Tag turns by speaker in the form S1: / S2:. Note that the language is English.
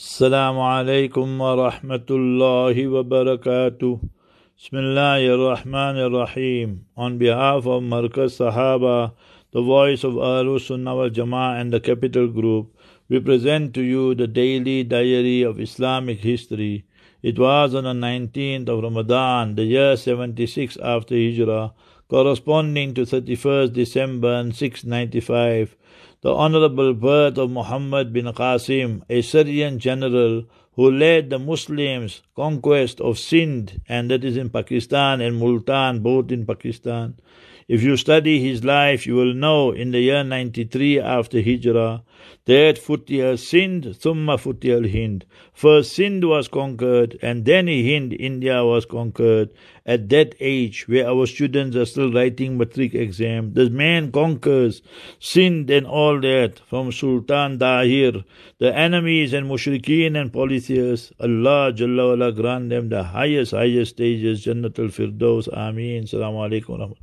S1: Assalamu alaikum wa rahmatullahi wa barakatuh. Bismillahir Rahmanir Rahim. On behalf of Markaz Sahaba, the voice of Ahlus Sunnah wal Jama'ah and the Capital Group, we present to you the daily diary of Islamic history. It was on the 19th of Ramadan, the year 76 after Hijrah, corresponding to 31st December 695 the honorable birth of Muhammad bin Qasim, a Syrian general who led the Muslims' conquest of Sindh, and that is in Pakistan, and Multan, both in Pakistan. If you study his life, you will know in the year 93 after Hijrah that Hind. First Sindh was conquered and then Hind, India was conquered. At that age where our students are still writing matric exam, the man conquers Sindh and all that from Sultan Dahir, the enemies and mushrikeen and polytheists. Allah Jalla wala grant them the highest, highest stages, Jannatul Firdaus. Ameen. Assalamu alaikum.